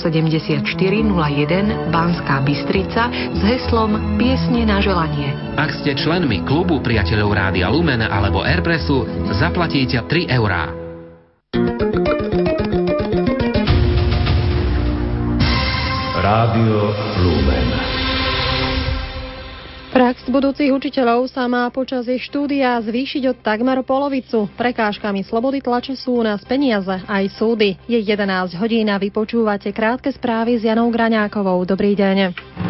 74 01 Banská Bystrica s heslom Piesne na želanie. Ak ste členmi klubu priateľov Rádia Lumen alebo Airpressu, zaplatíte 3 eurá. Rádio Lumen. Prax budúcich učiteľov sa má počas ich štúdia zvýšiť od takmer polovicu. Prekážkami slobody tlače sú u nás peniaze aj súdy. Je 11 hodín a vypočúvate krátke správy s Janou Graňákovou. Dobrý deň.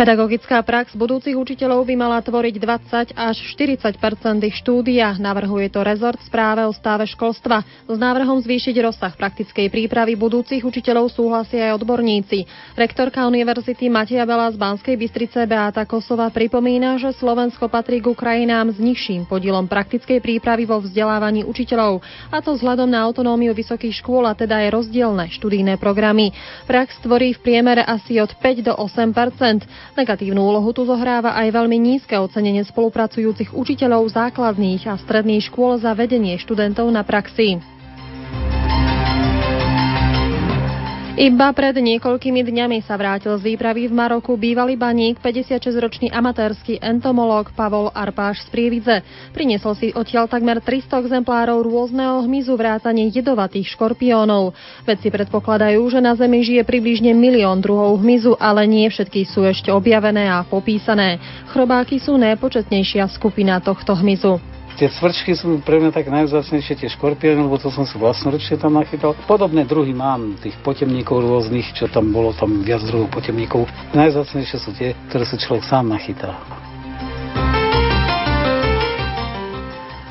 Pedagogická prax budúcich učiteľov by mala tvoriť 20 až 40% ich štúdia. Navrhuje to rezort správe o stave školstva. S návrhom zvýšiť rozsah praktickej prípravy budúcich učiteľov súhlasia aj odborníci. Rektorka Univerzity Matia Bela z Banskej Bystrice Beata Kosova pripomína, že Slovensko patrí ku krajinám s nižším podielom praktickej prípravy vo vzdelávaní učiteľov, a to vzhľadom na autonómiu vysokých škôl a teda aj rozdielne študijné programy. Prax tvorí v priemere asi od 5 do 8 Negatívnu úlohu tu zohráva aj veľmi nízke ocenenie spolupracujúcich učiteľov základných a stredných škôl za vedenie študentov na praxi. Iba pred niekoľkými dňami sa vrátil z výpravy v Maroku bývalý baník, 56-ročný amatérsky entomológ Pavol Arpáš z Prievidze. Priniesol si odtiaľ takmer 300 exemplárov rôzneho hmyzu vrátane jedovatých škorpiónov. Vedci predpokladajú, že na Zemi žije približne milión druhov hmyzu, ale nie všetky sú ešte objavené a popísané. Chrobáky sú najpočetnejšia skupina tohto hmyzu. Tie cvrčky sú pre mňa tak najvzácnejšie tie škorpióny, lebo to som si vlastnoručne tam nachytal. Podobné druhy mám, tých potemníkov rôznych, čo tam bolo, tam viac druhov potemníkov. Najvzácnejšie sú tie, ktoré si človek sám nachytá.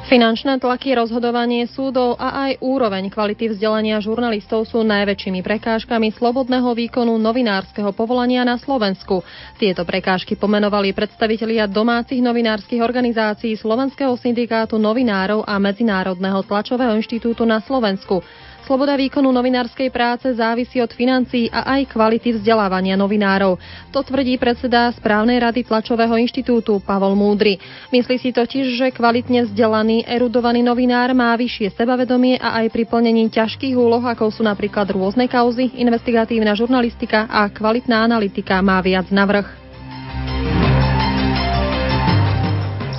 Finančné tlaky, rozhodovanie súdov a aj úroveň kvality vzdelania žurnalistov sú najväčšími prekážkami slobodného výkonu novinárskeho povolania na Slovensku. Tieto prekážky pomenovali predstavitelia domácich novinárskych organizácií Slovenského syndikátu novinárov a Medzinárodného tlačového inštitútu na Slovensku. Sloboda výkonu novinárskej práce závisí od financií a aj kvality vzdelávania novinárov. To tvrdí predseda správnej rady Tlačového inštitútu Pavol Múdry. Myslí si totiž, že kvalitne vzdelaný, erudovaný novinár má vyššie sebavedomie a aj pri plnení ťažkých úloh, ako sú napríklad rôzne kauzy, investigatívna žurnalistika a kvalitná analytika má viac navrh.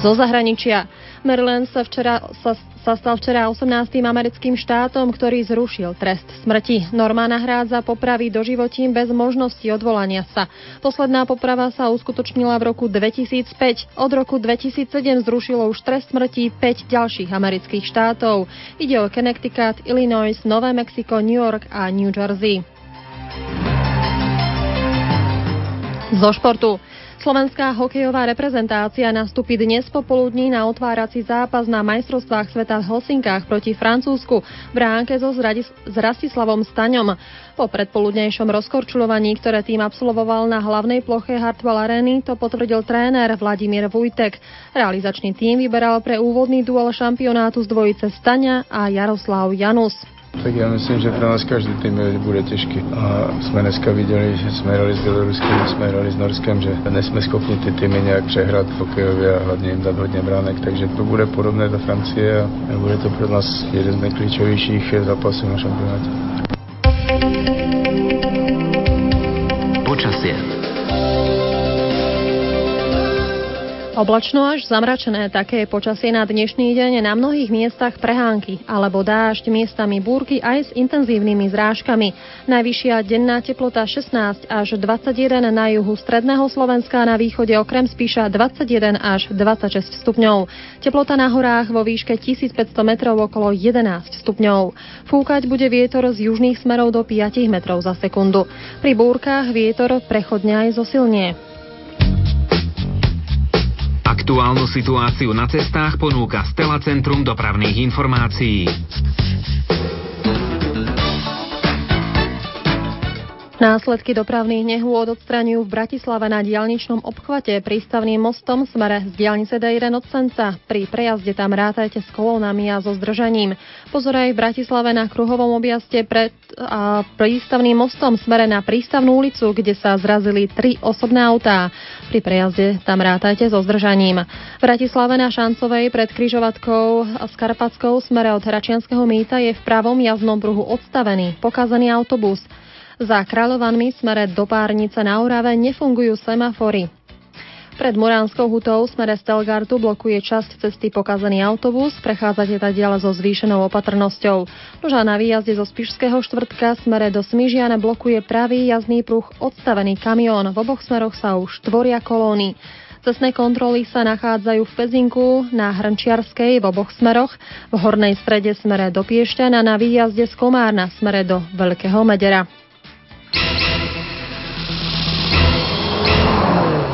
Zo zahraničia. Maryland sa, včera, sa, sa stal včera 18. americkým štátom, ktorý zrušil trest smrti. Norma nahrádza popravy doživotím bez možnosti odvolania sa. Posledná poprava sa uskutočnila v roku 2005. Od roku 2007 zrušilo už trest smrti 5 ďalších amerických štátov. Ide o Connecticut, Illinois, Nové Mexiko, New York a New Jersey. Zo športu. Slovenská hokejová reprezentácia nastúpi dnes popoludní na otvárací zápas na majstrovstvách sveta v Helsinkách proti Francúzsku v ránke so s Rastislavom Staňom. Po predpoludnejšom rozkorčulovaní, ktoré tým absolvoval na hlavnej ploche Hartwell Areny, to potvrdil tréner Vladimír Vujtek. Realizačný tým vyberal pre úvodný duel šampionátu z dvojice Staňa a Jaroslav Janus. Tak já myslím, že pro nás každý tým bude těžký. A jsme dneska viděli, že jsme hrali s Běloruskem, jsme hrali s Norskem, že nejsme schopni ty týmy nějak přehrát v hokejově a hlavně jim dát hodně bránek. Takže to bude podobné do Francie a bude to pro nás jeden z nejklíčovějších zápasů na šampionátě. Oblačno až zamračené také počasie na dnešný deň na mnohých miestach prehánky alebo dážď miestami búrky aj s intenzívnymi zrážkami. Najvyššia denná teplota 16 až 21 na juhu stredného Slovenska na východe okrem Spíša 21 až 26 stupňov. Teplota na horách vo výške 1500 metrov okolo 11 stupňov. Fúkať bude vietor z južných smerov do 5 metrov za sekundu. Pri búrkach vietor prechodne aj zosilnie. Aktuálnu situáciu na cestách ponúka Stela Centrum dopravných informácií. Následky dopravných nehôd odstraňujú v Bratislave na diálničnom obchvate prístavným mostom smere z diálnice D1 od Senca. Pri prejazde tam rátajte s kolónami a so zdržaním. Pozor aj v Bratislave na kruhovom objazde pred a prístavným mostom smere na prístavnú ulicu, kde sa zrazili tri osobné autá. Pri prejazde tam rátajte so zdržaním. V Bratislave na Šancovej pred križovatkou a Skarpatskou smere od Hračianského mýta je v pravom jazdnom pruhu odstavený pokazaný autobus. Za Kráľovanmi smere do Párnice na Orave nefungujú semafory. Pred Muránskou hutou smere Stelgartu blokuje časť cesty pokazený autobus, prechádzate ďalej so zvýšenou opatrnosťou. Noža na výjazde zo Spišského štvrtka smere do Smižiana blokuje pravý jazdný pruh odstavený kamión. V oboch smeroch sa už tvoria kolóny. Cestné kontroly sa nachádzajú v Pezinku, na Hrnčiarskej v oboch smeroch, v hornej strede smere do Piešťana na výjazde z Komárna smere do Veľkého Medera.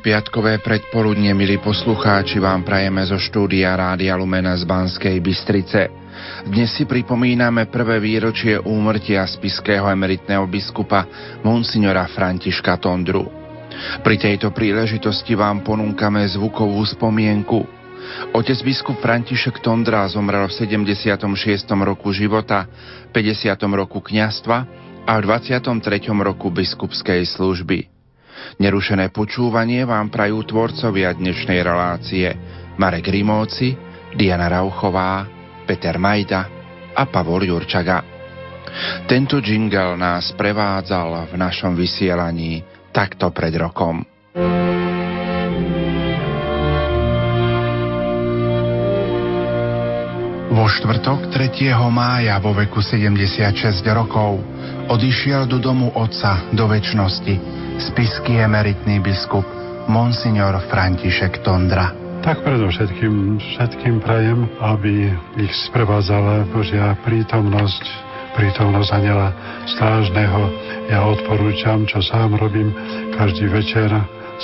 Pokojné piatkové predpoludne, milí poslucháči, vám prajeme zo štúdia Rádia Lumena z Banskej Bystrice. Dnes si pripomíname prvé výročie úmrtia spiského emeritného biskupa Monsignora Františka Tondru. Pri tejto príležitosti vám ponúkame zvukovú spomienku. Otec biskup František Tondra zomrel v 76. roku života, 50. roku kňastva a v 23. roku biskupskej služby. Nerušené počúvanie vám prajú tvorcovia dnešnej relácie Marek Rimóci, Diana Rauchová, Peter Majda a Pavol Jurčaga. Tento jingle nás prevádzal v našom vysielaní takto pred rokom. Vo štvrtok 3. mája vo veku 76 rokov odišiel do domu otca do väčšnosti spisky emeritný biskup Monsignor František Tondra. Tak predovšetkým všetkým prajem, aby ich sprevádzala Božia prítomnosť, prítomnosť aniela strážneho. Ja odporúčam, čo sám robím, každý večer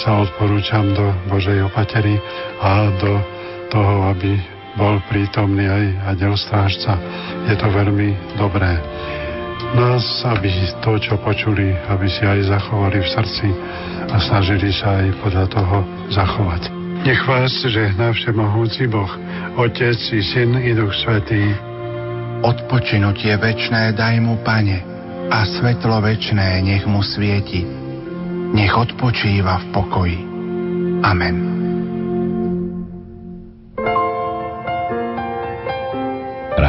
sa odporúčam do Božej opatery a do toho, aby bol prítomný aj aniel strážca. Je to veľmi dobré nás, aby to, čo počuli, aby si aj zachovali v srdci a snažili sa aj podľa toho zachovať. Nech vás žehná všemohúci Boh, Otec i Syn i Duch Svetý. Odpočinutie večné daj mu, Pane, a svetlo večné nech mu svieti. Nech odpočíva v pokoji. Amen.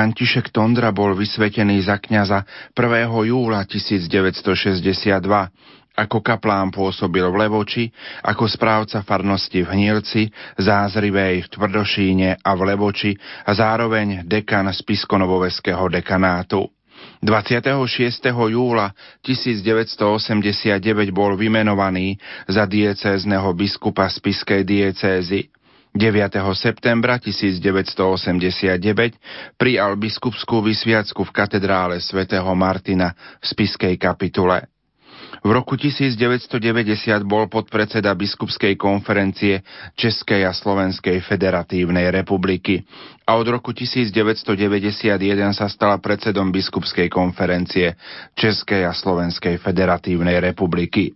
František Tondra bol vysvetený za kňaza 1. júla 1962. Ako kaplán pôsobil v Levoči, ako správca farnosti v Hnielci, Zázrivej v Tvrdošíne a v Levoči a zároveň dekan Spiskonovoveského dekanátu. 26. júla 1989 bol vymenovaný za diecézneho biskupa Spiskej diecézy. 9. septembra 1989 prijal biskupskú vysviacku v katedrále svätého Martina v Spiskej kapitule. V roku 1990 bol podpredseda biskupskej konferencie Českej a Slovenskej federatívnej republiky a od roku 1991 sa stala predsedom biskupskej konferencie Českej a Slovenskej federatívnej republiky.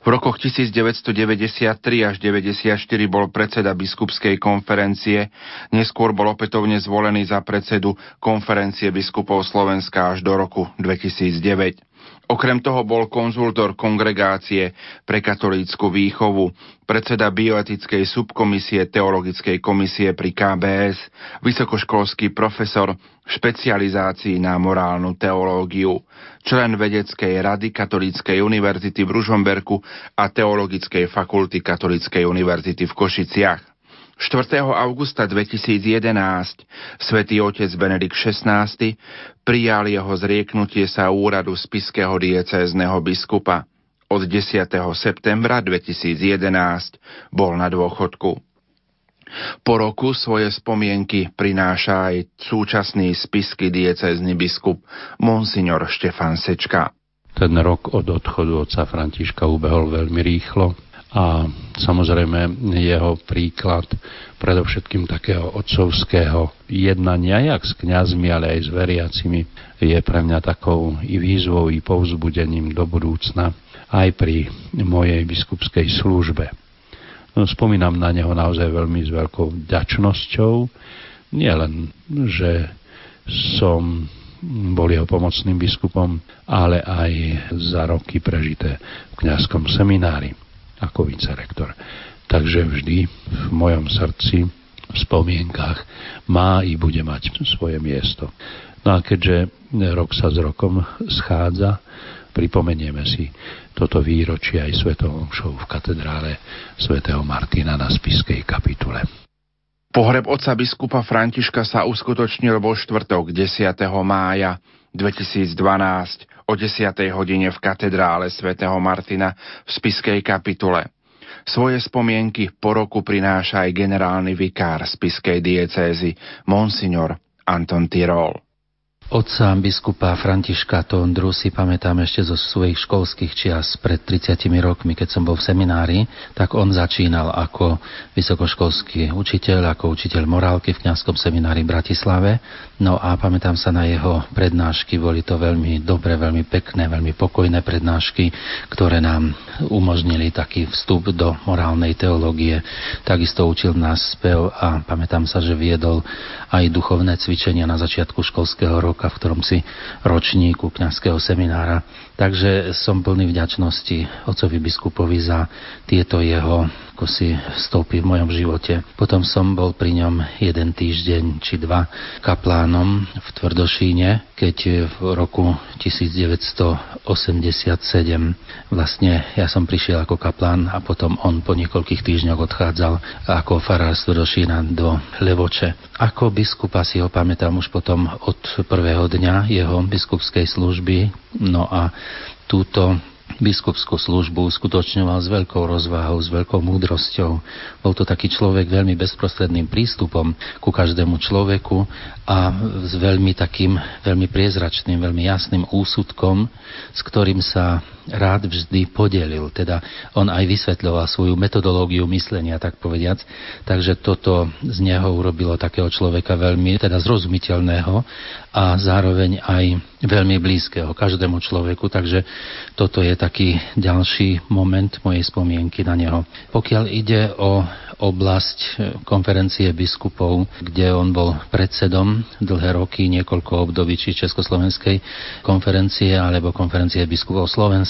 V rokoch 1993 až 94 bol predseda biskupskej konferencie, neskôr bol opätovne zvolený za predsedu konferencie biskupov Slovenska až do roku 2009. Okrem toho bol konzultor kongregácie pre katolícku výchovu, predseda bioetickej subkomisie teologickej komisie pri KBS, vysokoškolský profesor v špecializácii na morálnu teológiu, člen vedeckej rady Katolíckej univerzity v Ružomberku a Teologickej fakulty Katolíckej univerzity v Košiciach. 4. augusta 2011 svätý otec Benedikt XVI prijal jeho zrieknutie sa úradu spiského diecézneho biskupa. Od 10. septembra 2011 bol na dôchodku. Po roku svoje spomienky prináša aj súčasný spisky diecézny biskup Monsignor Štefan Sečka. Ten rok od odchodu otca Františka ubehol veľmi rýchlo a samozrejme jeho príklad predovšetkým takého otcovského jednania, jak s kňazmi, ale aj s veriacimi, je pre mňa takou i výzvou, i povzbudením do budúcna aj pri mojej biskupskej službe. No, spomínam na neho naozaj veľmi s veľkou vďačnosťou, nie len, že som bol jeho pomocným biskupom, ale aj za roky prežité v kňazskom seminári ako vicerektor. Takže vždy v mojom srdci, v spomienkach má i bude mať svoje miesto. No a keďže rok sa s rokom schádza, pripomenieme si toto výročie aj svetovou show v katedrále svätého Martina na Spiskej kapitule. Pohreb otca biskupa Františka sa uskutočnil vo štvrtok 10. mája 2012 o 10. hodine v katedrále svätého Martina v Spiskej kapitule. Svoje spomienky po roku prináša aj generálny vikár Spiskej diecézy, monsignor Anton Tirol. Otca biskupa Františka Tondru si pamätám ešte zo svojich školských čias pred 30 rokmi, keď som bol v seminári, tak on začínal ako vysokoškolský učiteľ, ako učiteľ morálky v kňazskom seminári v Bratislave. No a pamätám sa na jeho prednášky, boli to veľmi dobré, veľmi pekné, veľmi pokojné prednášky, ktoré nám umožnili taký vstup do morálnej teológie. Takisto učil nás spev a pamätám sa, že viedol aj duchovné cvičenia na začiatku školského roka v ktorom si ročníku kňazského seminára. Takže som plný vďačnosti otcovi biskupovi za tieto jeho ako si vstúpi v mojom živote. Potom som bol pri ňom jeden týždeň či dva kaplánom v Tvrdošíne, keď v roku 1987 vlastne ja som prišiel ako kaplán a potom on po niekoľkých týždňoch odchádzal ako farár z Tvrdošína do Levoče. Ako biskupa si ho pamätám už potom od prvého dňa jeho biskupskej služby, no a túto biskupskú službu uskutočňoval s veľkou rozvahou, s veľkou múdrosťou. Bol to taký človek veľmi bezprostredným prístupom ku každému človeku a s veľmi takým, veľmi priezračným, veľmi jasným úsudkom, s ktorým sa rád vždy podelil. Teda on aj vysvetľoval svoju metodológiu myslenia, tak povediac. Takže toto z neho urobilo takého človeka veľmi teda zrozumiteľného a zároveň aj veľmi blízkeho každému človeku. Takže toto je taký ďalší moment mojej spomienky na neho. Pokiaľ ide o oblasť konferencie biskupov, kde on bol predsedom dlhé roky, niekoľko období, či Československej konferencie alebo konferencie biskupov Slovenska,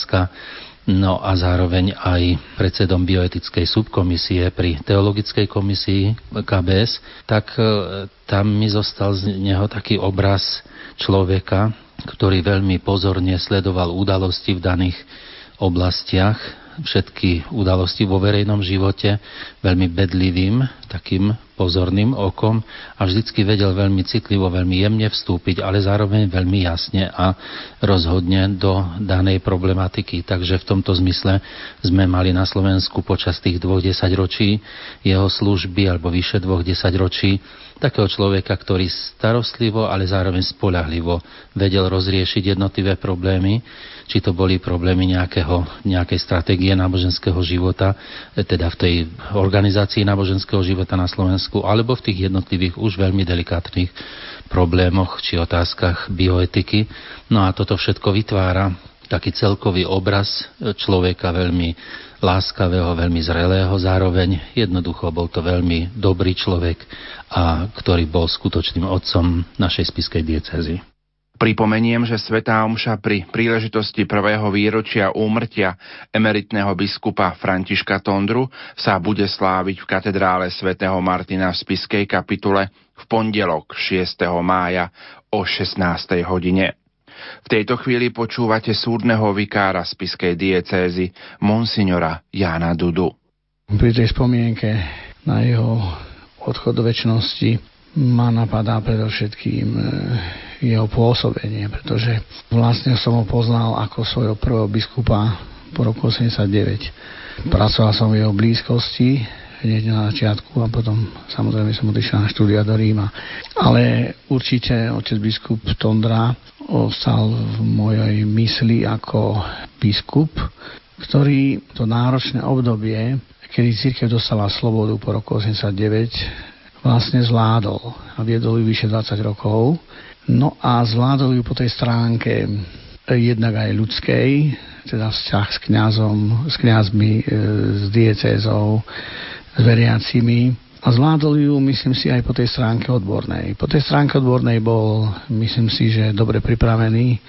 no a zároveň aj predsedom bioetickej subkomisie pri teologickej komisii KBS, tak e, tam mi zostal z neho taký obraz človeka, ktorý veľmi pozorne sledoval udalosti v daných oblastiach všetky udalosti vo verejnom živote veľmi bedlivým, takým pozorným okom a vždycky vedel veľmi citlivo, veľmi jemne vstúpiť, ale zároveň veľmi jasne a rozhodne do danej problematiky. Takže v tomto zmysle sme mali na Slovensku počas tých dvoch desaťročí jeho služby alebo vyše dvoch desaťročí takého človeka, ktorý starostlivo, ale zároveň spolahlivo vedel rozriešiť jednotlivé problémy či to boli problémy nejakého, nejakej stratégie náboženského života, e, teda v tej organizácii náboženského života na Slovensku, alebo v tých jednotlivých už veľmi delikátnych problémoch či otázkach bioetiky. No a toto všetko vytvára taký celkový obraz e, človeka veľmi láskavého, veľmi zrelého, zároveň jednoducho bol to veľmi dobrý človek, a ktorý bol skutočným otcom našej spiskej diecezy. Pripomeniem, že Svetá Omša pri príležitosti prvého výročia úmrtia emeritného biskupa Františka Tondru sa bude sláviť v katedrále svätého Martina v Spiskej kapitule v pondelok 6. mája o 16. hodine. V tejto chvíli počúvate súdneho vikára Spiskej diecézy Monsignora Jana Dudu. Pri tej spomienke na jeho odchod do väčšnosti ma napadá predovšetkým e, jeho pôsobenie, pretože vlastne som ho poznal ako svojho prvého biskupa po roku 89. Pracoval som v jeho blízkosti hneď na začiatku a potom samozrejme som odišiel na štúdia do Ríma. Ale určite otec biskup Tondra ostal v mojej mysli ako biskup, ktorý to náročné obdobie, kedy církev dostala slobodu po roku 89, vlastne zvládol a viedol ju vyše 20 rokov No a zvládol ju po tej stránke jednak aj ľudskej, teda vzťah s kňazom, s kňazmi, e, s diecézou, s veriacimi. A zvládol ju, myslím si, aj po tej stránke odbornej. Po tej stránke odbornej bol, myslím si, že dobre pripravený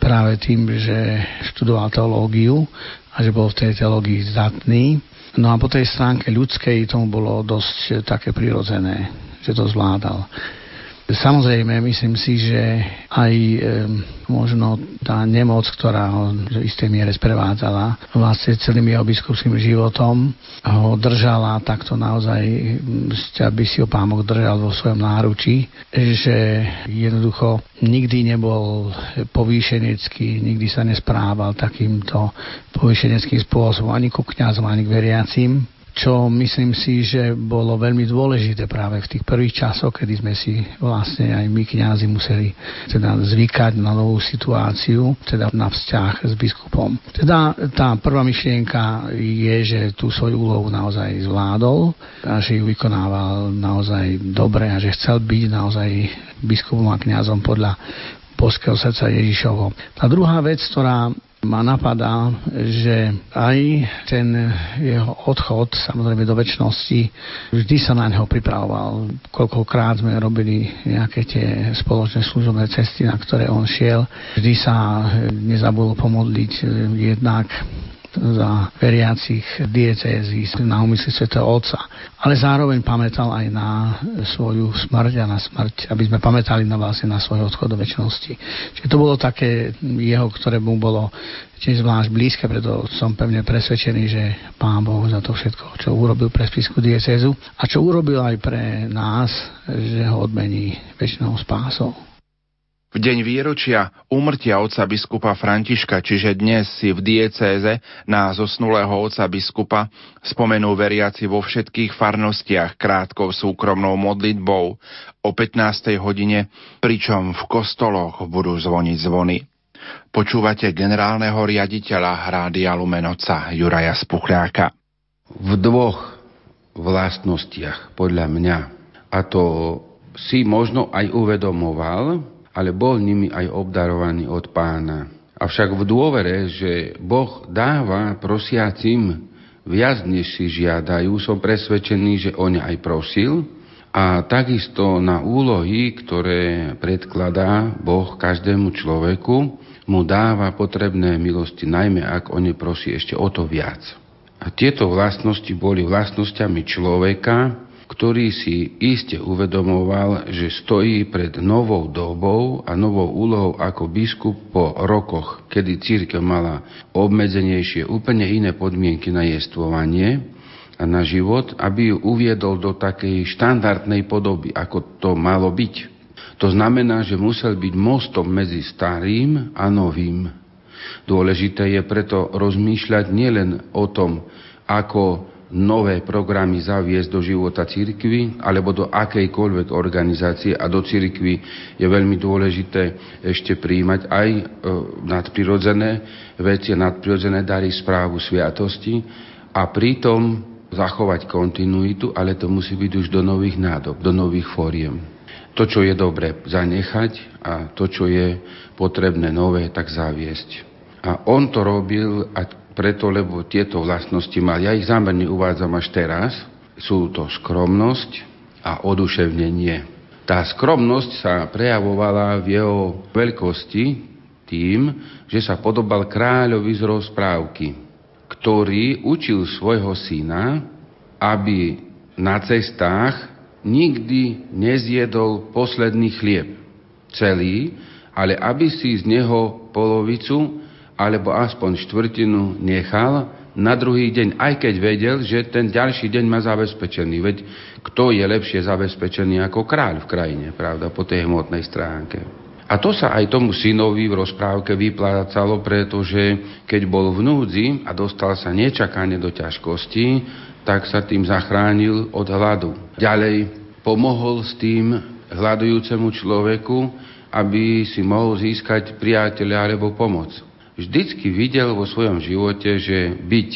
práve tým, že študoval teológiu a že bol v tej teológii zdatný. No a po tej stránke ľudskej tomu bolo dosť také prirodzené, že to zvládal. Samozrejme, myslím si, že aj e, možno tá nemoc, ktorá ho v istej miere sprevádzala vlastne celým jeho biskupským životom, ho držala takto naozaj, aby si ho pámok držal vo svojom náručí, že jednoducho nikdy nebol povýšenecký, nikdy sa nesprával takýmto povýšeneckým spôsobom ani ku kňazom, ani k veriacim čo myslím si, že bolo veľmi dôležité práve v tých prvých časoch, kedy sme si vlastne aj my kňazi museli teda zvykať na novú situáciu, teda na vzťah s biskupom. Teda tá prvá myšlienka je, že tú svoju úlohu naozaj zvládol a že ju vykonával naozaj dobre a že chcel byť naozaj biskupom a kňazom podľa boského srdca Ježišovo. Tá druhá vec, ktorá ma napadá, že aj ten jeho odchod, samozrejme do väčšnosti, vždy sa na neho pripravoval. Koľkokrát sme robili nejaké tie spoločné služobné cesty, na ktoré on šiel. Vždy sa nezabudol pomodliť jednak za veriacich diecézy na úmysly svätého Otca. Ale zároveň pamätal aj na svoju smrť a na smrť, aby sme pamätali na vlastne na svoj odchod do väčšnosti. Čiže to bolo také jeho, ktoré mu bolo tiež zvlášť blízke, preto som pevne presvedčený, že Pán Boh za to všetko, čo urobil pre spisku diecézu a čo urobil aj pre nás, že ho odmení väčšinou spásou. V deň výročia úmrtia otca biskupa Františka, čiže dnes si v diecéze na zosnulého otca biskupa spomenú veriaci vo všetkých farnostiach krátkou súkromnou modlitbou o 15. hodine, pričom v kostoloch budú zvoniť zvony. Počúvate generálneho riaditeľa Rádia Lumenoca Juraja Spuchľáka. V dvoch vlastnostiach podľa mňa, a to si možno aj uvedomoval, ale bol nimi aj obdarovaný od pána. Avšak v dôvere, že Boh dáva prosiacim viac, než si žiadajú, som presvedčený, že on aj prosil a takisto na úlohy, ktoré predkladá Boh každému človeku, mu dáva potrebné milosti, najmä ak o ne prosí ešte o to viac. A tieto vlastnosti boli vlastnosťami človeka, ktorý si iste uvedomoval, že stojí pred novou dobou a novou úlohou ako biskup po rokoch, kedy církev mala obmedzenejšie, úplne iné podmienky na jestvovanie a na život, aby ju uviedol do takej štandardnej podoby, ako to malo byť. To znamená, že musel byť mostom medzi starým a novým. Dôležité je preto rozmýšľať nielen o tom, ako nové programy zaviesť do života cirkvy alebo do akejkoľvek organizácie a do cirkvy je veľmi dôležité ešte príjmať aj e, nadprirodzené veci nadprirodzené dary správu sviatosti a pritom zachovať kontinuitu, ale to musí byť už do nových nádob, do nových fóriem. To, čo je dobre zanechať a to, čo je potrebné nové, tak zaviesť. A on to robil a preto, lebo tieto vlastnosti mal. Ja ich zámerne uvádzam až teraz. Sú to skromnosť a oduševnenie. Tá skromnosť sa prejavovala v jeho veľkosti tým, že sa podobal kráľovi z rozprávky, ktorý učil svojho syna, aby na cestách nikdy nezjedol posledný chlieb celý, ale aby si z neho polovicu alebo aspoň štvrtinu nechal na druhý deň, aj keď vedel, že ten ďalší deň má zabezpečený. Veď kto je lepšie zabezpečený ako kráľ v krajine, pravda, po tej hmotnej stránke. A to sa aj tomu synovi v rozprávke vyplácalo, pretože keď bol v núdzi a dostal sa nečakane do ťažkosti, tak sa tým zachránil od hladu. Ďalej pomohol s tým hľadujúcemu človeku, aby si mohol získať priateľa alebo pomoc vždycky videl vo svojom živote, že byť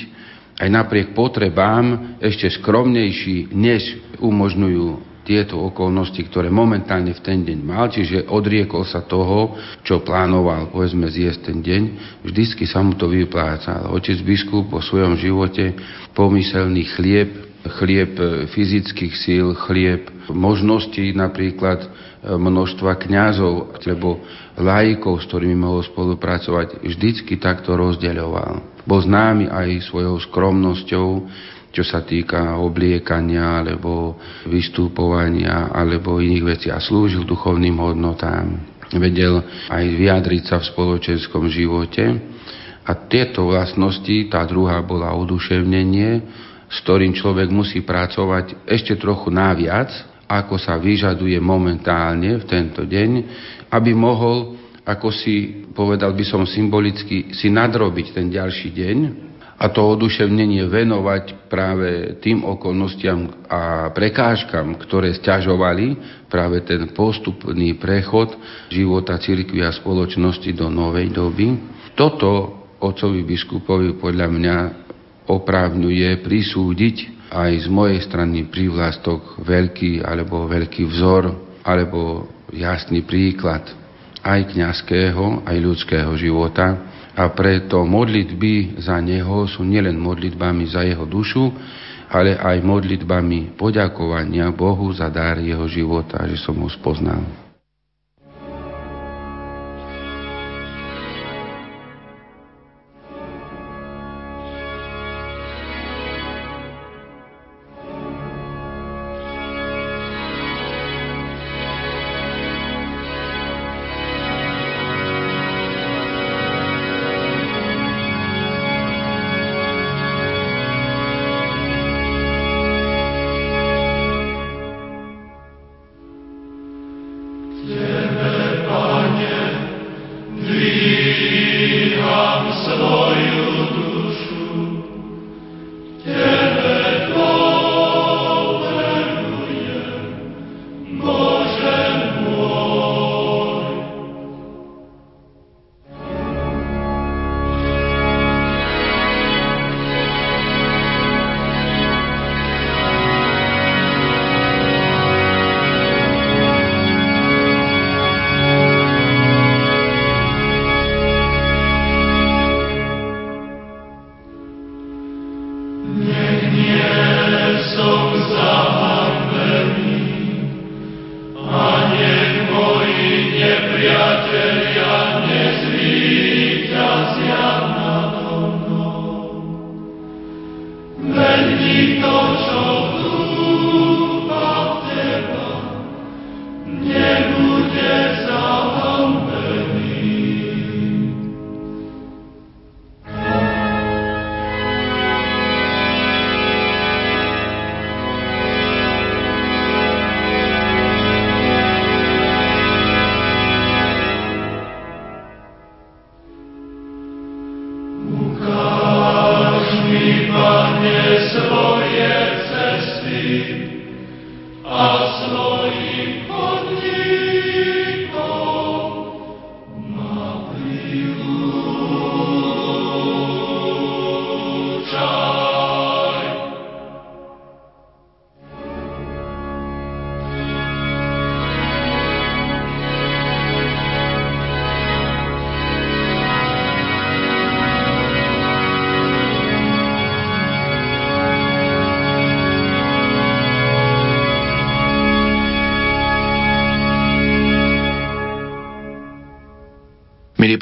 aj napriek potrebám ešte skromnejší, než umožňujú tieto okolnosti, ktoré momentálne v ten deň mal, čiže odriekol sa toho, čo plánoval, povedzme, zjesť ten deň, vždycky sa mu to vyplácalo. Otec biskup po svojom živote pomyselný chlieb, chlieb fyzických síl, chlieb možností napríklad množstva kňazov, alebo laikov, s ktorými mohol spolupracovať, vždycky takto rozdeľoval. Bol známy aj svojou skromnosťou, čo sa týka obliekania, alebo vystupovania, alebo iných vecí a slúžil duchovným hodnotám. Vedel aj vyjadriť sa v spoločenskom živote a tieto vlastnosti, tá druhá bola oduševnenie, s ktorým človek musí pracovať ešte trochu naviac, ako sa vyžaduje momentálne v tento deň, aby mohol, ako si povedal by som symbolicky, si nadrobiť ten ďalší deň a to oduševnenie venovať práve tým okolnostiam a prekážkam, ktoré stiažovali práve ten postupný prechod života cirkvi a spoločnosti do novej doby. Toto otcovi biskupovi podľa mňa oprávňuje prisúdiť aj z mojej strany prívlastok veľký alebo veľký vzor alebo jasný príklad aj kňazského, aj ľudského života a preto modlitby za neho sú nielen modlitbami za jeho dušu, ale aj modlitbami poďakovania Bohu za dar jeho života, že som ho spoznal.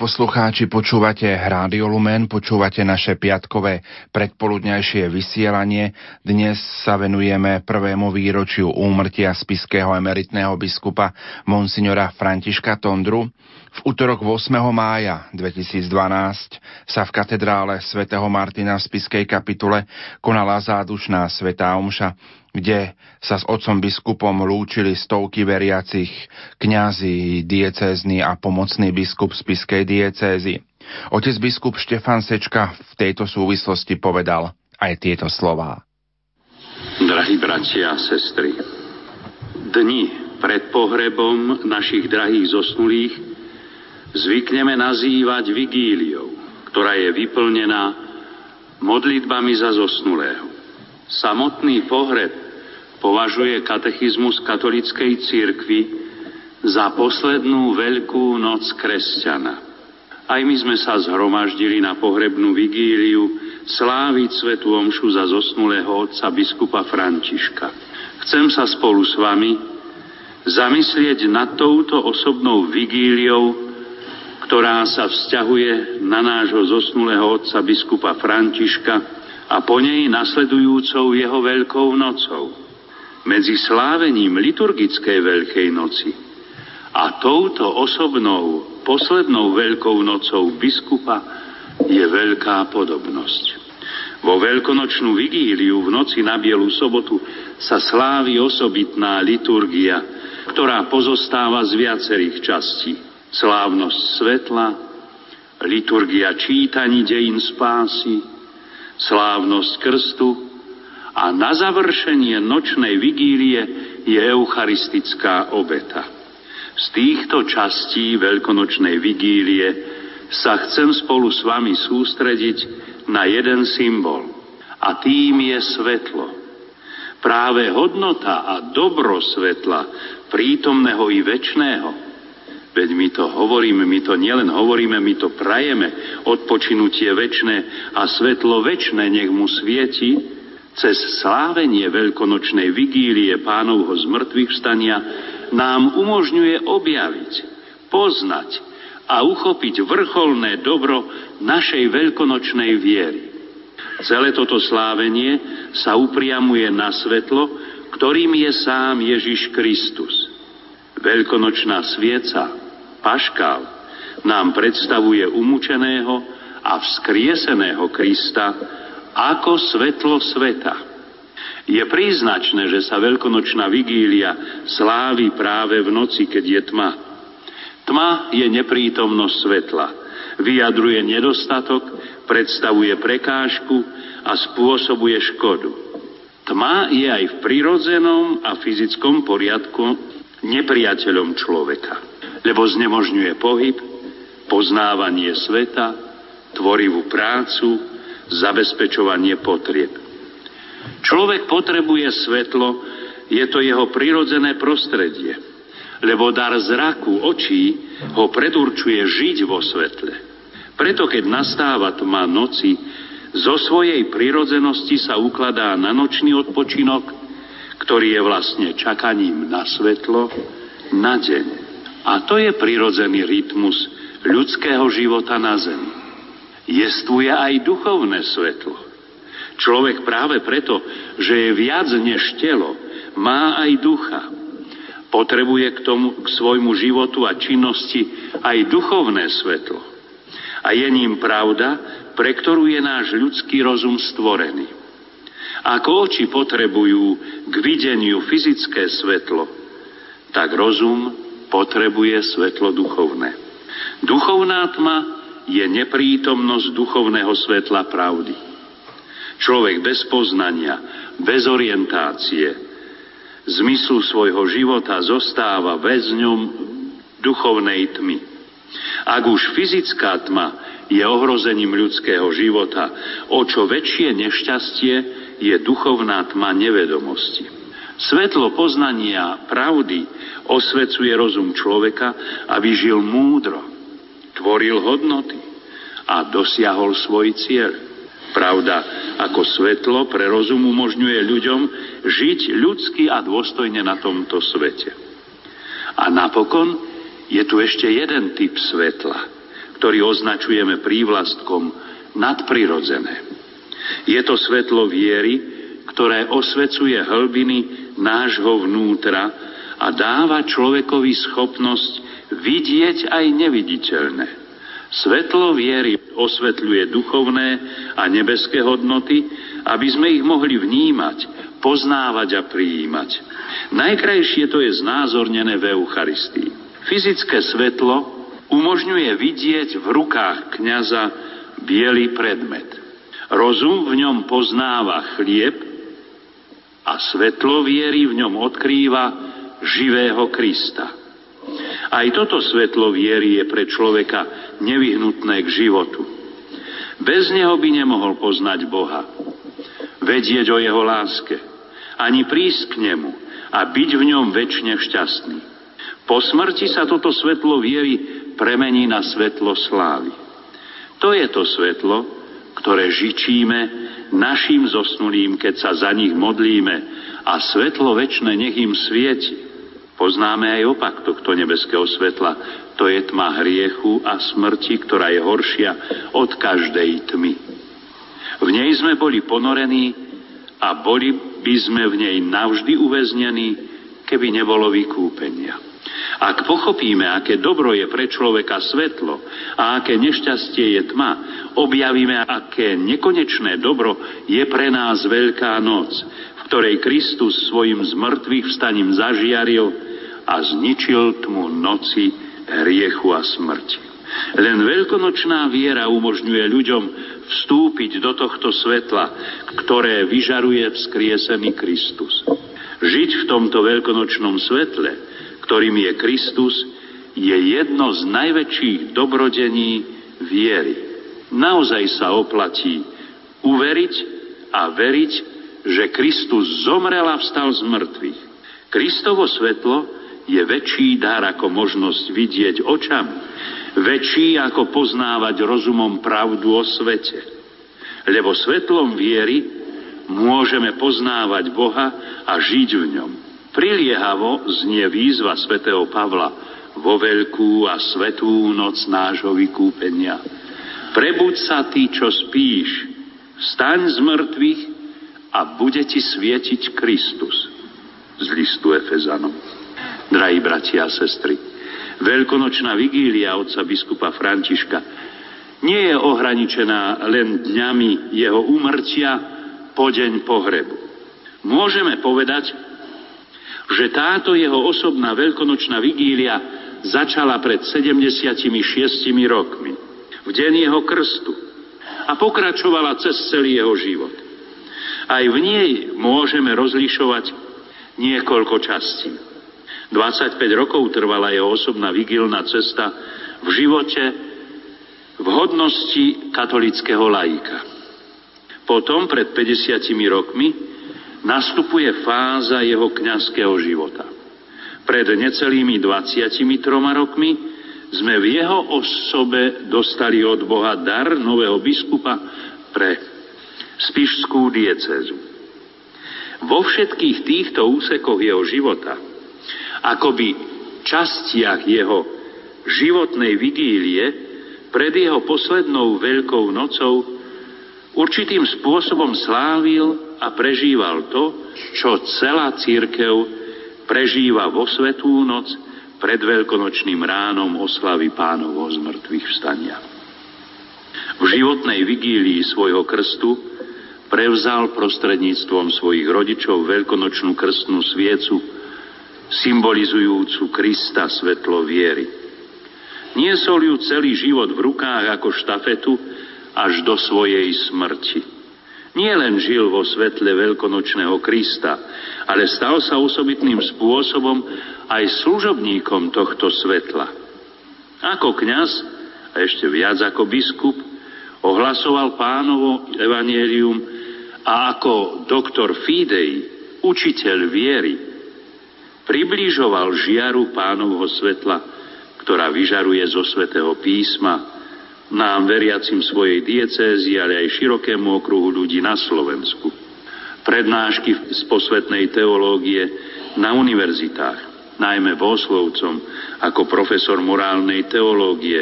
Poslucháči, počúvate Rádio Lumen, počúvate naše piatkové predpoludňajšie vysielanie. Dnes sa venujeme prvému výročiu úmrtia spiského emeritného biskupa monsignora Františka Tondru. V útorok 8. mája 2012 sa v katedrále svätého Martina v spiskej kapitule konala zádušná svetá omša kde sa s otcom biskupom lúčili stovky veriacich, kňazi, diecézny a pomocný biskup z Piskej diecézy. Otec biskup Štefan Sečka v tejto súvislosti povedal aj tieto slová. Drahí bratia a sestry, dni pred pohrebom našich drahých zosnulých zvykneme nazývať vigíliou, ktorá je vyplnená modlitbami za zosnulého. Samotný pohreb považuje katechizmus katolickej církvy za poslednú veľkú noc kresťana. Aj my sme sa zhromaždili na pohrebnú vigíliu sláviť svetu omšu za zosnulého otca biskupa Františka. Chcem sa spolu s vami zamyslieť nad touto osobnou vigíliou, ktorá sa vzťahuje na nášho zosnulého otca biskupa Františka, a po nej nasledujúcou jeho Veľkou nocou. Medzi slávením liturgickej Veľkej noci a touto osobnou poslednou Veľkou nocou biskupa je veľká podobnosť. Vo veľkonočnú vigíliu v noci na Bielu sobotu sa slávi osobitná liturgia, ktorá pozostáva z viacerých častí. Slávnosť svetla, liturgia čítaní dejín spásy, slávnosť krstu a na završenie nočnej vigílie je eucharistická obeta. Z týchto častí veľkonočnej vigílie sa chcem spolu s vami sústrediť na jeden symbol a tým je svetlo. Práve hodnota a dobro svetla, prítomného i väčšného, Veď my to hovoríme, my to nielen hovoríme, my to prajeme, odpočinutie väčšné a svetlo väčšné nech mu svieti, cez slávenie veľkonočnej vigílie pánovho zmrtvých vstania nám umožňuje objaviť, poznať a uchopiť vrcholné dobro našej veľkonočnej viery. Celé toto slávenie sa upriamuje na svetlo, ktorým je sám Ježiš Kristus. Veľkonočná svieca Paškál nám predstavuje umúčeného a vzkrieseného Krista ako svetlo sveta. Je príznačné, že sa veľkonočná vigília slávi práve v noci, keď je tma. Tma je neprítomnosť svetla, vyjadruje nedostatok, predstavuje prekážku a spôsobuje škodu. Tma je aj v prirodzenom a fyzickom poriadku nepriateľom človeka lebo znemožňuje pohyb, poznávanie sveta, tvorivú prácu, zabezpečovanie potrieb. Človek potrebuje svetlo, je to jeho prirodzené prostredie, lebo dar zraku očí ho predurčuje žiť vo svetle. Preto keď nastáva tma noci, zo svojej prirodzenosti sa ukladá na nočný odpočinok, ktorý je vlastne čakaním na svetlo, na deň. A to je prirodzený rytmus ľudského života na zemi. Jestvuje aj duchovné svetlo. Človek práve preto, že je viac než telo, má aj ducha. Potrebuje k tomu, k svojmu životu a činnosti aj duchovné svetlo. A je ním pravda, pre ktorú je náš ľudský rozum stvorený. Ako oči potrebujú k videniu fyzické svetlo, tak rozum potrebuje svetlo duchovné. Duchovná tma je neprítomnosť duchovného svetla pravdy. Človek bez poznania, bez orientácie, zmyslu svojho života zostáva väzňom duchovnej tmy. Ak už fyzická tma je ohrozením ľudského života, o čo väčšie nešťastie je duchovná tma nevedomosti. Svetlo poznania pravdy osvecuje rozum človeka, aby žil múdro, tvoril hodnoty a dosiahol svoj cieľ. Pravda ako svetlo pre rozum umožňuje ľuďom žiť ľudsky a dôstojne na tomto svete. A napokon je tu ešte jeden typ svetla, ktorý označujeme prívlastkom nadprirodzené. Je to svetlo viery, ktoré osvecuje hlbiny nášho vnútra a dáva človekovi schopnosť vidieť aj neviditeľné. Svetlo viery osvetľuje duchovné a nebeské hodnoty, aby sme ich mohli vnímať, poznávať a prijímať. Najkrajšie to je znázornené v Eucharistii. Fyzické svetlo umožňuje vidieť v rukách kniaza biely predmet. Rozum v ňom poznáva chlieb a svetlo viery v ňom odkrýva živého Krista. Aj toto svetlo viery je pre človeka nevyhnutné k životu. Bez neho by nemohol poznať Boha, vedieť o jeho láske, ani prísť k nemu a byť v ňom väčšine šťastný. Po smrti sa toto svetlo viery premení na svetlo slávy. To je to svetlo, ktoré žičíme našim zosnulým, keď sa za nich modlíme a svetlo väčšie nech im svieti. Poznáme aj opak tohto nebeského svetla. To je tma hriechu a smrti, ktorá je horšia od každej tmy. V nej sme boli ponorení a boli by sme v nej navždy uväznení, keby nebolo vykúpenia. Ak pochopíme, aké dobro je pre človeka svetlo a aké nešťastie je tma, objavíme, aké nekonečné dobro je pre nás Veľká noc, v ktorej Kristus svojim zmrtvých vstaním zažiaril a zničil tmu noci, hriechu a smrti. Len veľkonočná viera umožňuje ľuďom vstúpiť do tohto svetla, ktoré vyžaruje vzkriesený Kristus. Žiť v tomto veľkonočnom svetle, ktorým je Kristus, je jedno z najväčších dobrodení viery. Naozaj sa oplatí uveriť a veriť, že Kristus zomrel a vstal z mŕtvych. Kristovo svetlo je väčší dar ako možnosť vidieť očami, väčší ako poznávať rozumom pravdu o svete. Lebo svetlom viery môžeme poznávať Boha a žiť v ňom. Priliehavo znie výzva svätého Pavla vo veľkú a svetú noc nášho vykúpenia. Prebuď sa ty, čo spíš, vstaň z mŕtvych a bude ti svietiť Kristus. Z listu Efezanom drahí bratia a sestry. Veľkonočná vigília otca biskupa Františka nie je ohraničená len dňami jeho úmrtia po deň pohrebu. Môžeme povedať, že táto jeho osobná veľkonočná vigília začala pred 76 rokmi, v deň jeho krstu a pokračovala cez celý jeho život. Aj v nej môžeme rozlišovať niekoľko častí. 25 rokov trvala jeho osobná vigilná cesta v živote v hodnosti katolického laika. Potom, pred 50 rokmi, nastupuje fáza jeho kňazského života. Pred necelými 23 rokmi sme v jeho osobe dostali od Boha dar nového biskupa pre spišskú diecezu. Vo všetkých týchto úsekoch jeho života akoby častiach jeho životnej vigílie pred jeho poslednou veľkou nocou určitým spôsobom slávil a prežíval to, čo celá církev prežíva vo svetú noc pred veľkonočným ránom oslavy pánovho z mŕtvych vstania. V životnej vigílii svojho krstu prevzal prostredníctvom svojich rodičov veľkonočnú krstnú sviecu, symbolizujúcu Krista svetlo viery. Niesol ju celý život v rukách ako štafetu až do svojej smrti. Nie len žil vo svetle veľkonočného Krista, ale stal sa osobitným spôsobom aj služobníkom tohto svetla. Ako kňaz, a ešte viac ako biskup, ohlasoval pánovo evanielium a ako doktor Fidei, učiteľ viery, približoval žiaru pánovho svetla, ktorá vyžaruje zo svetého písma, nám, veriacim svojej diecézy, ale aj širokému okruhu ľudí na Slovensku. Prednášky z posvetnej teológie na univerzitách, najmä Oslovcom, ako profesor morálnej teológie,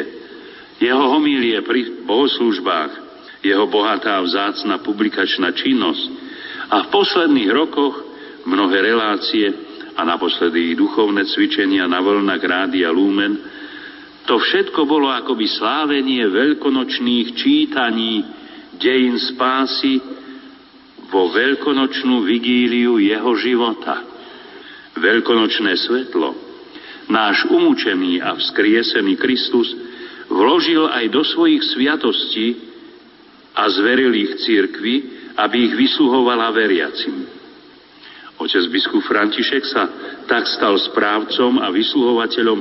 jeho homílie pri bohoslužbách, jeho bohatá vzácna publikačná činnosť a v posledných rokoch mnohé relácie a naposledy duchovné cvičenia na vlnách Rádia Lumen to všetko bolo akoby slávenie veľkonočných čítaní dejín spásy vo veľkonočnú vigíliu jeho života. Veľkonočné svetlo náš umúčený a vzkriesený Kristus vložil aj do svojich sviatostí a zveril ich církvi, aby ich vysluhovala veriacim. Otec biskup František sa tak stal správcom a vysluhovateľom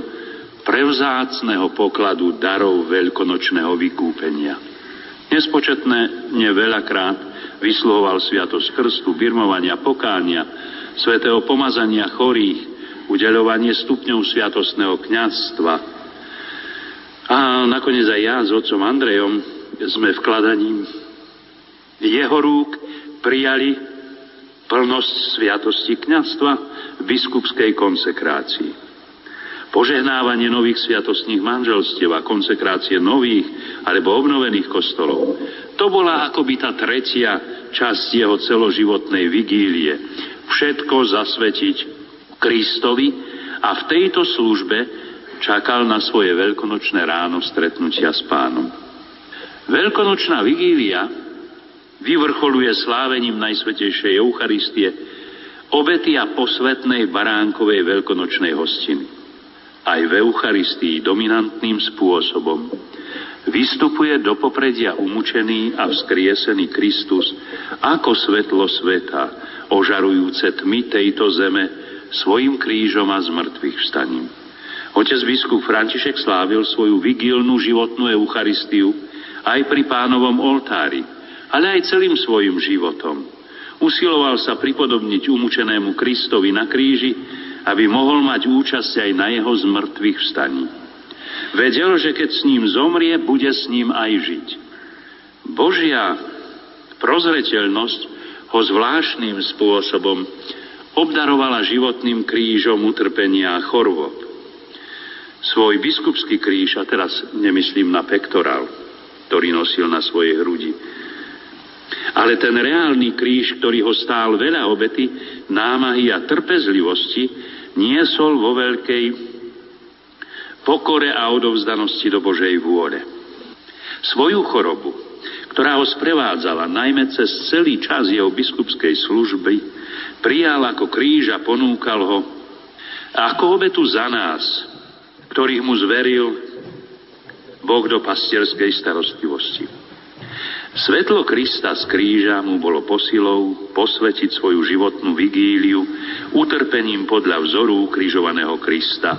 prevzácného pokladu darov veľkonočného vykúpenia. Nespočetné neveľakrát vyslovoval sviatosť krstu, birmovania, pokánia, svetého pomazania chorých, udeľovanie stupňov sviatostného kňazstva. A nakoniec aj ja s otcom Andrejom sme vkladaním jeho rúk prijali plnosť sviatosti kňazstva v biskupskej konsekrácii požehnávanie nových sviatostných manželstiev a konsekrácie nových alebo obnovených kostolov. To bola akoby tá tretia časť jeho celoživotnej vigílie. Všetko zasvetiť Kristovi a v tejto službe čakal na svoje veľkonočné ráno stretnutia s pánom. Veľkonočná vigília vyvrcholuje slávením Najsvetejšej Eucharistie obety a posvetnej baránkovej veľkonočnej hostiny aj v Eucharistii dominantným spôsobom. Vystupuje do popredia umúčený a vzkriesený Kristus ako svetlo sveta, ožarujúce tmy tejto zeme svojim krížom a zmrtvých vstaním. Otec biskup František slávil svoju vigilnú životnú Eucharistiu aj pri pánovom oltári, ale aj celým svojim životom. Usiloval sa pripodobniť umúčenému Kristovi na kríži aby mohol mať účasť aj na jeho zmrtvých vstaní. Vedel, že keď s ním zomrie, bude s ním aj žiť. Božia prozreteľnosť ho zvláštnym spôsobom obdarovala životným krížom utrpenia a chorôb. Svoj biskupský kríž, a teraz nemyslím na pektorál, ktorý nosil na svojej hrudi, ale ten reálny kríž, ktorý ho stál veľa obety, námahy a trpezlivosti, niesol vo veľkej pokore a odovzdanosti do Božej vôle. Svoju chorobu, ktorá ho sprevádzala najmä cez celý čas jeho biskupskej služby, prijal ako kríž a ponúkal ho ako obetu za nás, ktorých mu zveril Boh do pastierskej starostlivosti. Svetlo Krista z kríža mu bolo posilou posvetiť svoju životnú vigíliu utrpením podľa vzoru ukrižovaného Krista.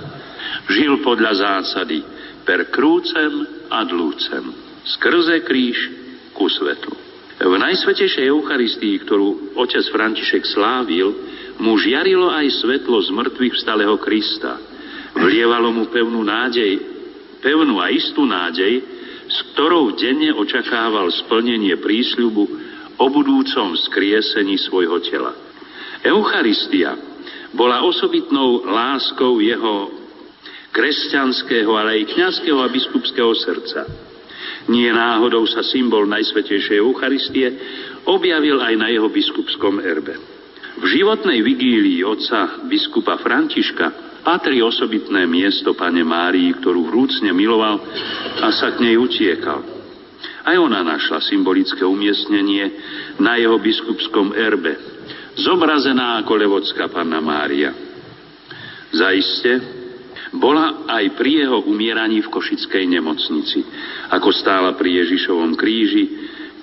Žil podľa zásady per krúcem ad lúcem. Skrze kríž ku svetlu. V Najsvetejšej Eucharistii, ktorú otec František slávil, mu žiarilo aj svetlo z mŕtvych vstalého Krista. Vlievalo mu pevnú nádej, pevnú a istú nádej, s ktorou denne očakával splnenie prísľubu o budúcom skriesení svojho tela. Eucharistia bola osobitnou láskou jeho kresťanského, ale aj kňazského a biskupského srdca. Nie náhodou sa symbol Najsvetejšej Eucharistie objavil aj na jeho biskupskom erbe. V životnej vigílii otca biskupa Františka patrí osobitné miesto pane Márii, ktorú vrúcne miloval a sa k nej utiekal. Aj ona našla symbolické umiestnenie na jeho biskupskom erbe, zobrazená ako levodská panna Mária. Zaiste, bola aj pri jeho umieraní v Košickej nemocnici, ako stála pri Ježišovom kríži,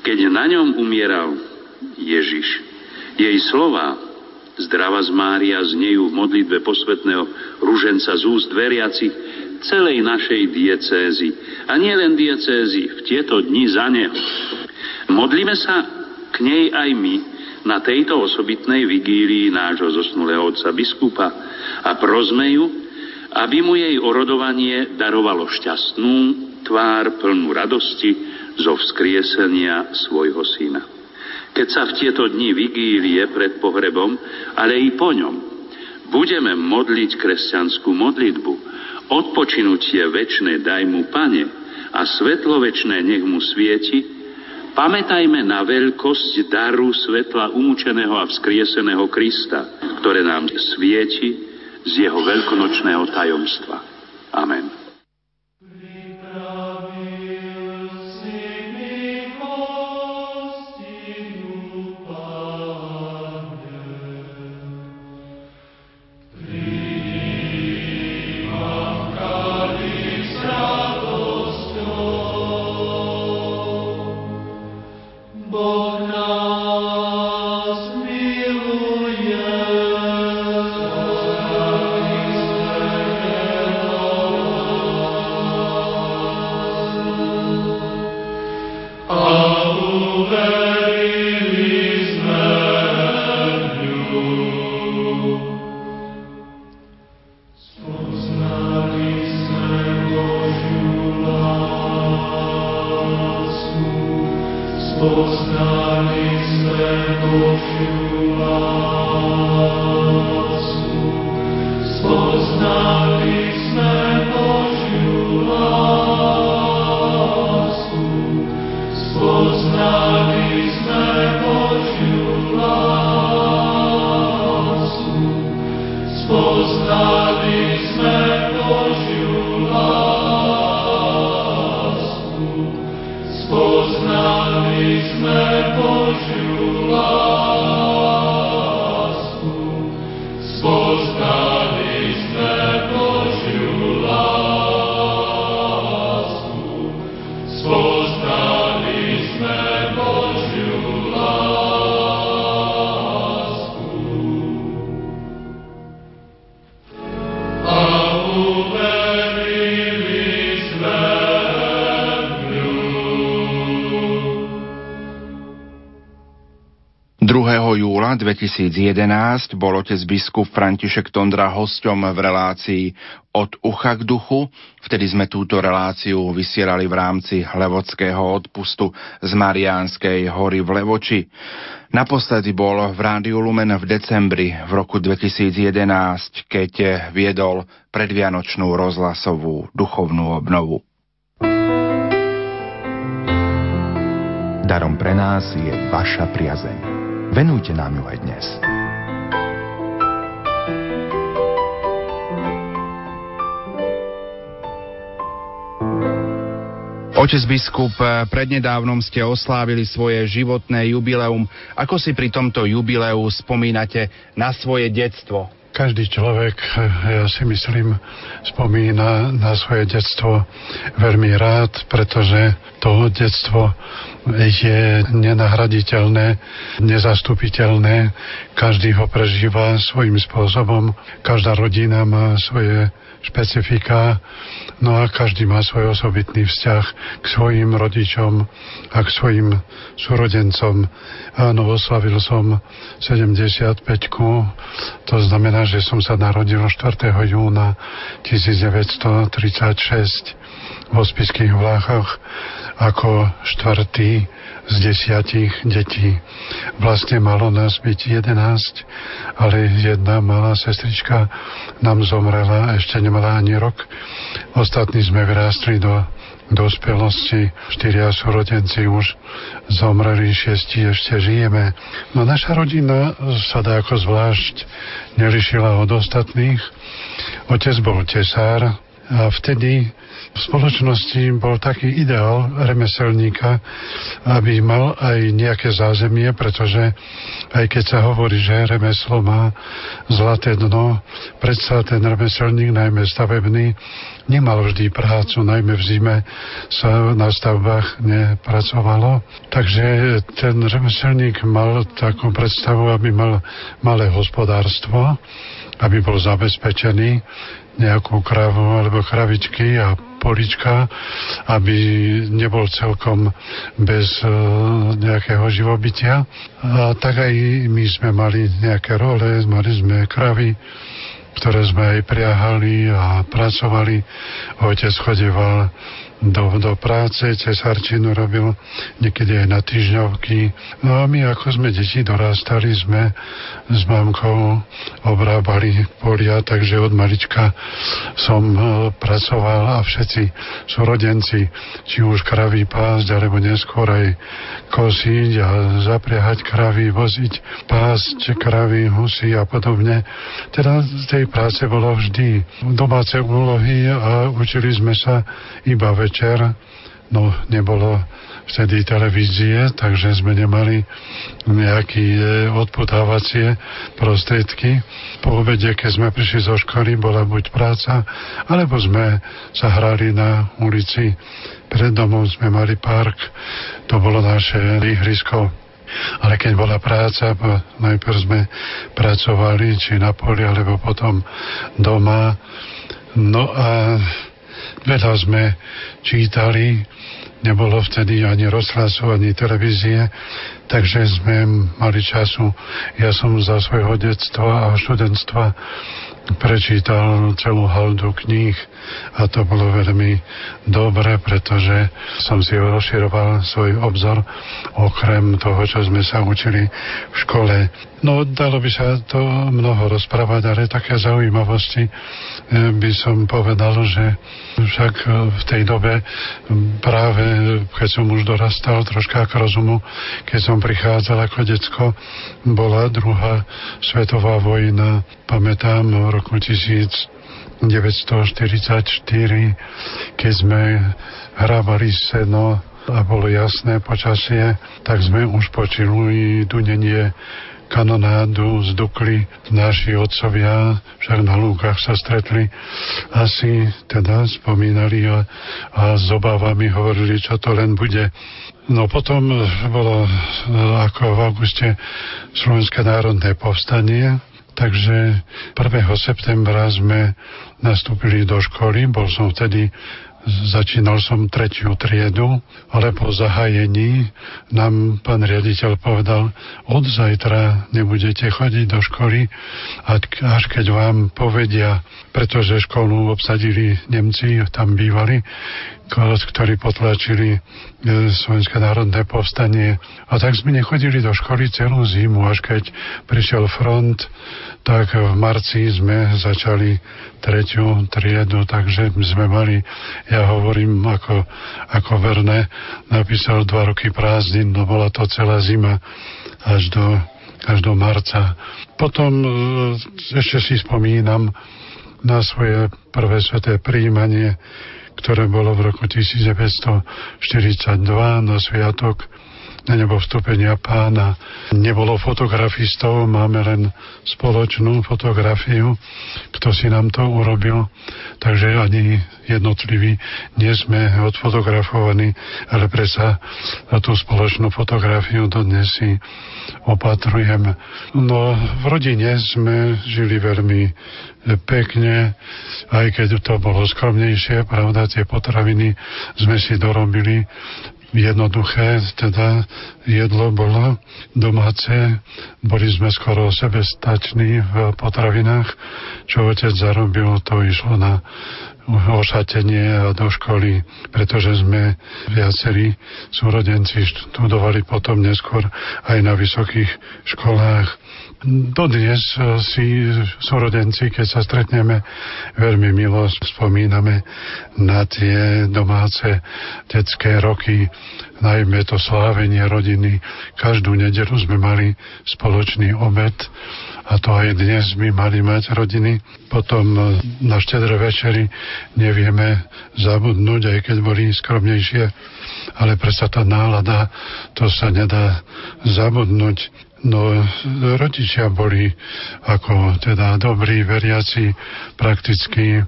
keď na ňom umieral Ježiš. Jej slova Zdrava z Mária znejú v modlitbe posvetného ruženca z úst veriacich celej našej diecézy. A nie len diecézy, v tieto dni za neho. Modlíme sa k nej aj my na tejto osobitnej vigílii nášho zosnulého otca biskupa a prosme ju, aby mu jej orodovanie darovalo šťastnú tvár plnú radosti zo vzkriesenia svojho syna. Keď sa v tieto dni vigílie pred pohrebom, ale i po ňom, budeme modliť kresťanskú modlitbu, odpočinutie väčšie daj mu, Pane, a svetlo väčšie nech mu svieti, Pamätajme na veľkosť daru svetla umúčeného a vzkrieseného Krista, ktoré nám svieti z jeho veľkonočného tajomstva. Amen. Júla 2011 bol otec biskup František Tondra hosťom v relácii Od ucha k duchu. Vtedy sme túto reláciu vysielali v rámci Levodského odpustu z Mariánskej hory v Levoči. Naposledy bol v Rádiu Lumen v decembri v roku 2011, keď viedol predvianočnú rozhlasovú duchovnú obnovu. Darom pre nás je vaša priazeň. Venujte nám ju aj dnes. Otec biskup, prednedávnom ste oslávili svoje životné jubileum. Ako si pri tomto jubileu spomínate na svoje detstvo? Každý človek, ja si myslím, spomína na svoje detstvo veľmi rád, pretože to detstvo je nenahraditeľné, nezastupiteľné. Každý ho prežíva svojím spôsobom. Každá rodina má svoje špecifika, no a každý má svoj osobitný vzťah k svojim rodičom a k svojim súrodencom. Áno, oslavil som 75 to znamená, že som sa narodil 4. júna 1936 v Hospických vláchoch ako štvrtý z desiatich detí. Vlastne malo nás byť 11, ale jedna malá sestrička nám zomrela, ešte nemala ani rok. Ostatní sme vyrástli do dospelosti. Štyria súrodenci už zomreli, šiesti ešte žijeme. No naša rodina sa dá ako zvlášť nelišila od ostatných. Otec bol tesár, A vtedy v spoločnosti bol taký ideál remeselníka, aby mal aj nejaké zázemie, pretože aj keď sa hovorí, že remeslo má zlaté dno, predsa ten remeselník, najmä stavebný, nemal vždy prácu, najmä v zime sa na stavbách nepracovalo. Takže ten remeselník mal takú predstavu, aby mal malé hospodárstvo, aby bol zabezpečený nejakú kravu alebo kravičky a polička, aby nebol celkom bez e, nejakého živobytia. A tak aj my sme mali nejaké role, mali sme kravy, ktoré sme aj priahali a pracovali. Otec chodeval do, do práce, cesarčinu robil niekedy aj na týždňovky. No a my ako sme deti dorastali, sme s mamkou obrábali polia, takže od malička som e, pracoval a všetci súrodenci, či už kravy pásť, alebo neskôr aj kosiť a zapriahať kravy, voziť, pásť kravy, husy a podobne. Teda tej práce bolo vždy domáce úlohy a učili sme sa iba večer večer, no nebolo vtedy televízie, takže sme nemali nejaké e, odputávacie prostriedky. Po obede, keď sme prišli zo školy, bola buď práca, alebo sme sa hrali na ulici. Pred domom sme mali park, to bolo naše ihrisko. Ale keď bola práca, najprv sme pracovali, či na poli, alebo potom doma. No a Veľa sme čítali, nebolo vtedy ani rozhlasu, ani televízie, takže sme mali času. Ja som za svojho detstva a študentstva prečítal celú haldu kníh a to bolo veľmi dobre, pretože som si rozširoval svoj obzor okrem toho, čo sme sa učili v škole. No, dalo by sa to mnoho rozprávať, ale také zaujímavosti eh, by som povedal, že však v tej dobe práve, keď som už dorastal troška k rozumu, keď som prichádzal ako decko, bola druhá svetová vojna, pamätám, v roku 1944, keď sme hrábali seno a bolo jasné počasie, tak sme už počuli dunenie kanonádu z Dukly naši otcovia, však na lúkach sa stretli, asi teda spomínali a, a s obávami hovorili, čo to len bude. No potom bolo ako v auguste Slovenské národné povstanie, takže 1. septembra sme nastúpili do školy, bol som vtedy Začínal som tretiu triedu, ale po zahájení nám pán riaditeľ povedal, od zajtra nebudete chodiť do školy, až keď vám povedia, pretože školu obsadili Nemci, tam bývali, ktorí potlačili e, Slovenské národné povstanie. A tak sme nechodili do školy celú zimu, až keď prišiel front, tak v marci sme začali tretiu triedu, takže sme mali, ja hovorím ako, ako verné, napísal dva roky prázdnin, no bola to celá zima až do, až do marca. Potom e, ešte si spomínam na svoje prvé sveté príjmanie, ktoré bolo v roku 1942 na Sviatok na nebo vstúpenia pána. Nebolo fotografistov, máme len spoločnú fotografiu, kto si nám to urobil, takže ani jednotliví nie sme odfotografovaní, ale presa na tú spoločnú fotografiu dodnes si opatrujeme. No v rodine sme žili veľmi pekne, aj keď to bolo skromnejšie, pravda, tie potraviny sme si dorobili jednoduché, teda jedlo bolo domáce, boli sme skoro sebestační v potravinách, čo otec zarobil, to išlo na ošatenie a do školy, pretože sme viacerí súrodenci študovali potom neskôr aj na vysokých školách Dodnes eh, si súrodenci, keď sa stretneme, veľmi milo spomíname na tie domáce detské roky, najmä to slávenie rodiny. Každú nedelu sme mali spoločný obed a to aj dnes by mali mať rodiny. Potom e, na štedré večery nevieme zabudnúť, aj keď boli skromnejšie, ale predsa tá nálada, to sa nedá zabudnúť. No, rodičia boli ako teda dobrí veriaci, prakticky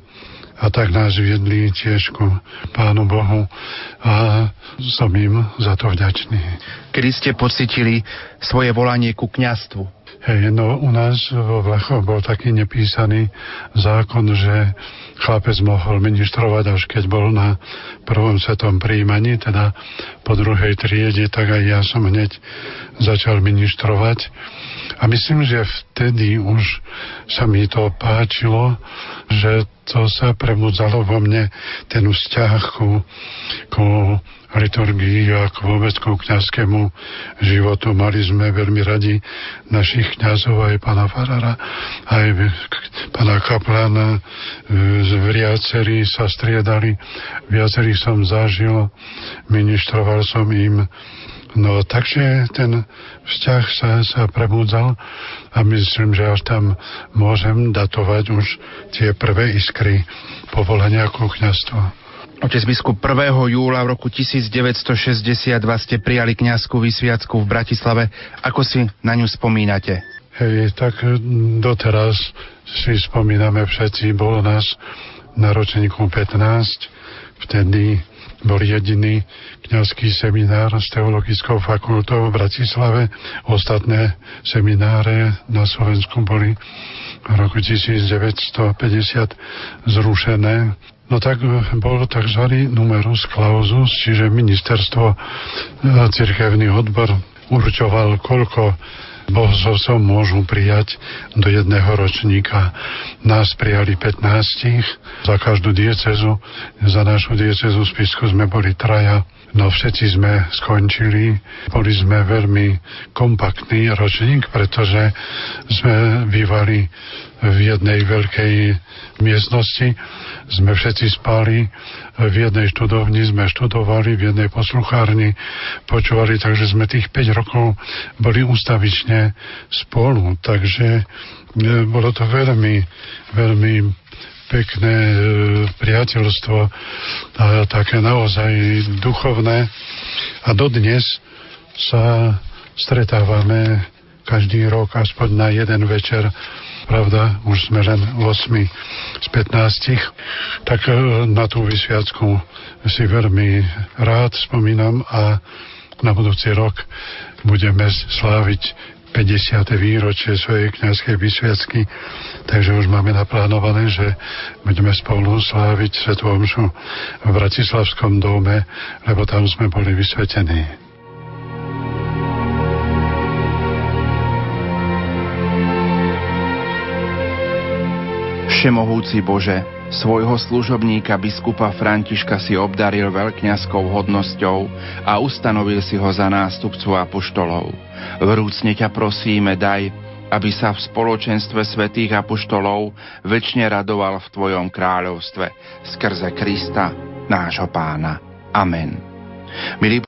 a tak nás viedli tiež ku Pánu Bohu a som im za to vďačný. Kedy ste pocitili svoje volanie ku kňastvu? Hej, no u nás vo Vlachoch bol taký nepísaný zákon, že chlapec mohol ministrovať až keď bol na prvom svetom príjmaní, teda po druhej triede, tak aj ja som hneď začal ministrovať. A myslím, že vtedy už sa mi to páčilo, že to sa prebudzalo vo mne ten vzťah ku, ku liturgii a k vôbec kniazskému životu. Mali sme veľmi radi našich kňazov, aj pána Farara, aj pána Kaplana. Viacerí sa striedali, viacerí som zažil, ministroval som im No takže ten vzťah sa, sa prebudzal a myslím, že až tam môžem datovať už tie prvé iskry povolenia ku kniazstvu. Otec biskup 1. júla v roku 1962 ste prijali kňazskú vysviacku v Bratislave. Ako si na ňu spomínate? Hej, tak doteraz si spomíname všetci, bolo nás na ročníku 15, vtedy bol jediný kňazský seminár s teologickou fakultou v Bratislave. Ostatné semináre na Slovensku boli v roku 1950 zrušené. No tak bol tzv. numerus clausus, čiže ministerstvo e, cirkevný odbor určoval, koľko bohoslovcov môžu prijať do jedného ročníka. Nás prijali 15, za každú diecezu, za našu diecezu spisku sme boli traja, no všetci sme skončili. Boli sme veľmi kompaktný ročník, pretože sme bývali v jednej veľkej miestnosti. Sme všetci spali, v jednej študovni sme študovali, v jednej posluchárni počúvali, takže sme tých 5 rokov boli ustavične spolu. Takže e, bolo to veľmi, veľmi pekné e, priateľstvo a také naozaj duchovné. A dodnes sa stretávame každý rok aspoň na jeden večer pravda, už sme len 8 z 15, tak e, na tú vysviacku si veľmi rád spomínam a na budúci rok budeme sláviť 50. výročie svojej kniazkej vysviacky, takže už máme naplánované, že budeme spolu sláviť Svetú Omšu v Bratislavskom dome, lebo tam sme boli vysvetení. Všemohúci Bože, svojho služobníka biskupa Františka si obdaril veľkňazskou hodnosťou a ustanovil si ho za nástupcu apoštolov. Vrúcne ťa prosíme, daj, aby sa v spoločenstve svätých apoštolov väčšine radoval v Tvojom kráľovstve skrze Krista, nášho pána. Amen. Milí